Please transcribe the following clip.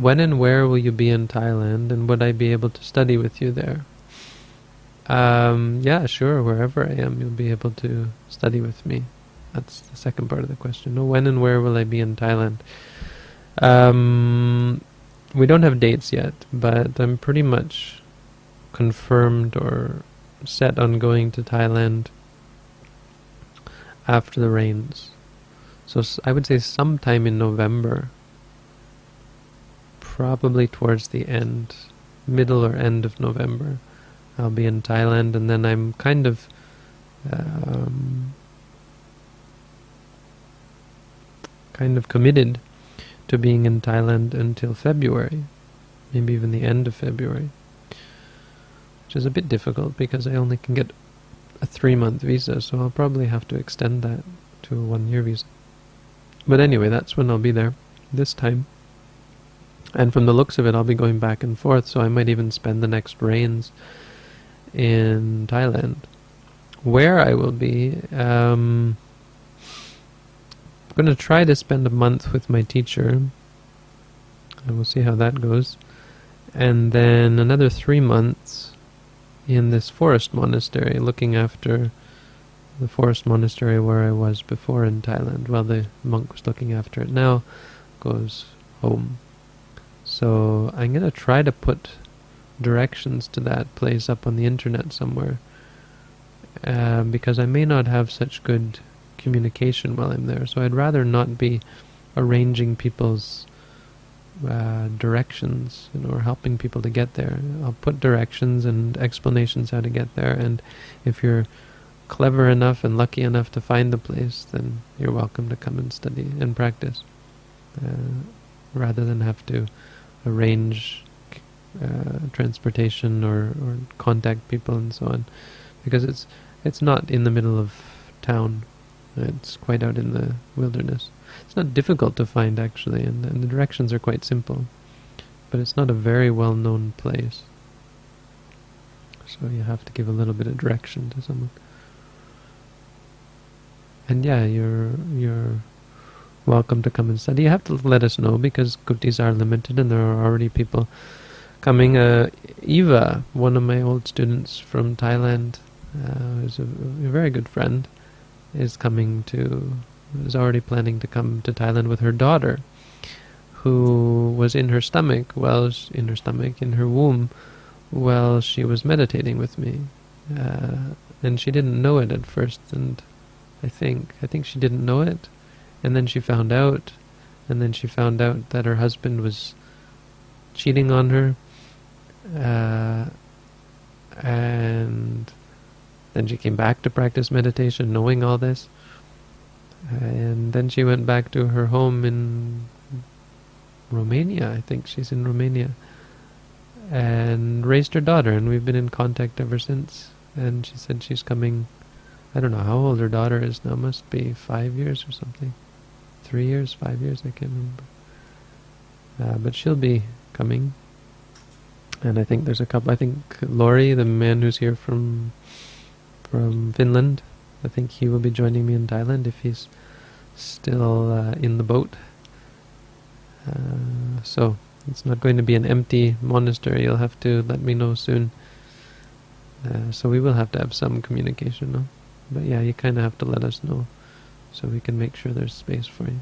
when and where will you be in Thailand, and would I be able to study with you there? Um, yeah, sure. Wherever I am, you'll be able to study with me. That's the second part of the question. No, when and where will I be in Thailand? Um, we don't have dates yet, but I'm pretty much confirmed or set on going to Thailand after the rains. So I would say sometime in November, probably towards the end, middle or end of November, I'll be in Thailand, and then I'm kind of um, kind of committed to being in Thailand until February, maybe even the end of February, which is a bit difficult because I only can get a three-month visa, so I'll probably have to extend that to a one-year visa. But anyway, that's when I'll be there this time. And from the looks of it, I'll be going back and forth, so I might even spend the next rains in Thailand. Where I will be, um, I'm going to try to spend a month with my teacher, and we'll see how that goes. And then another three months in this forest monastery, looking after the forest monastery where I was before in Thailand, while the monk was looking after it now, goes home. So I'm going to try to put directions to that place up on the internet somewhere, uh, because I may not have such good communication while I'm there. So I'd rather not be arranging people's uh, directions you know, or helping people to get there. I'll put directions and explanations how to get there, and if you're clever enough and lucky enough to find the place, then you're welcome to come and study and practice, uh, rather than have to arrange uh, transportation or, or contact people and so on, because it's it's not in the middle of town. It's quite out in the wilderness. It's not difficult to find actually, and, and the directions are quite simple, but it's not a very well-known place. So you have to give a little bit of direction to someone. And yeah, you're you're welcome to come and study. You have to let us know because kutis are limited, and there are already people coming. Uh, Eva, one of my old students from Thailand, uh, who's a, a very good friend is coming to is already planning to come to Thailand with her daughter, who was in her stomach, well, in her stomach, in her womb, while she was meditating with me, uh, and she didn't know it at first, and I think I think she didn't know it, and then she found out, and then she found out that her husband was cheating on her, uh, and then she came back to practice meditation, knowing all this. And then she went back to her home in Romania. I think she's in Romania. And raised her daughter, and we've been in contact ever since. And she said she's coming. I don't know how old her daughter is now. Must be five years or something. Three years, five years, I can't remember. Uh, but she'll be coming. And I think there's a couple. I think Laurie, the man who's here from from Finland. I think he will be joining me in Thailand if he's still uh, in the boat. Uh, so it's not going to be an empty monastery. You'll have to let me know soon. Uh, so we will have to have some communication, no? But yeah, you kind of have to let us know so we can make sure there's space for you.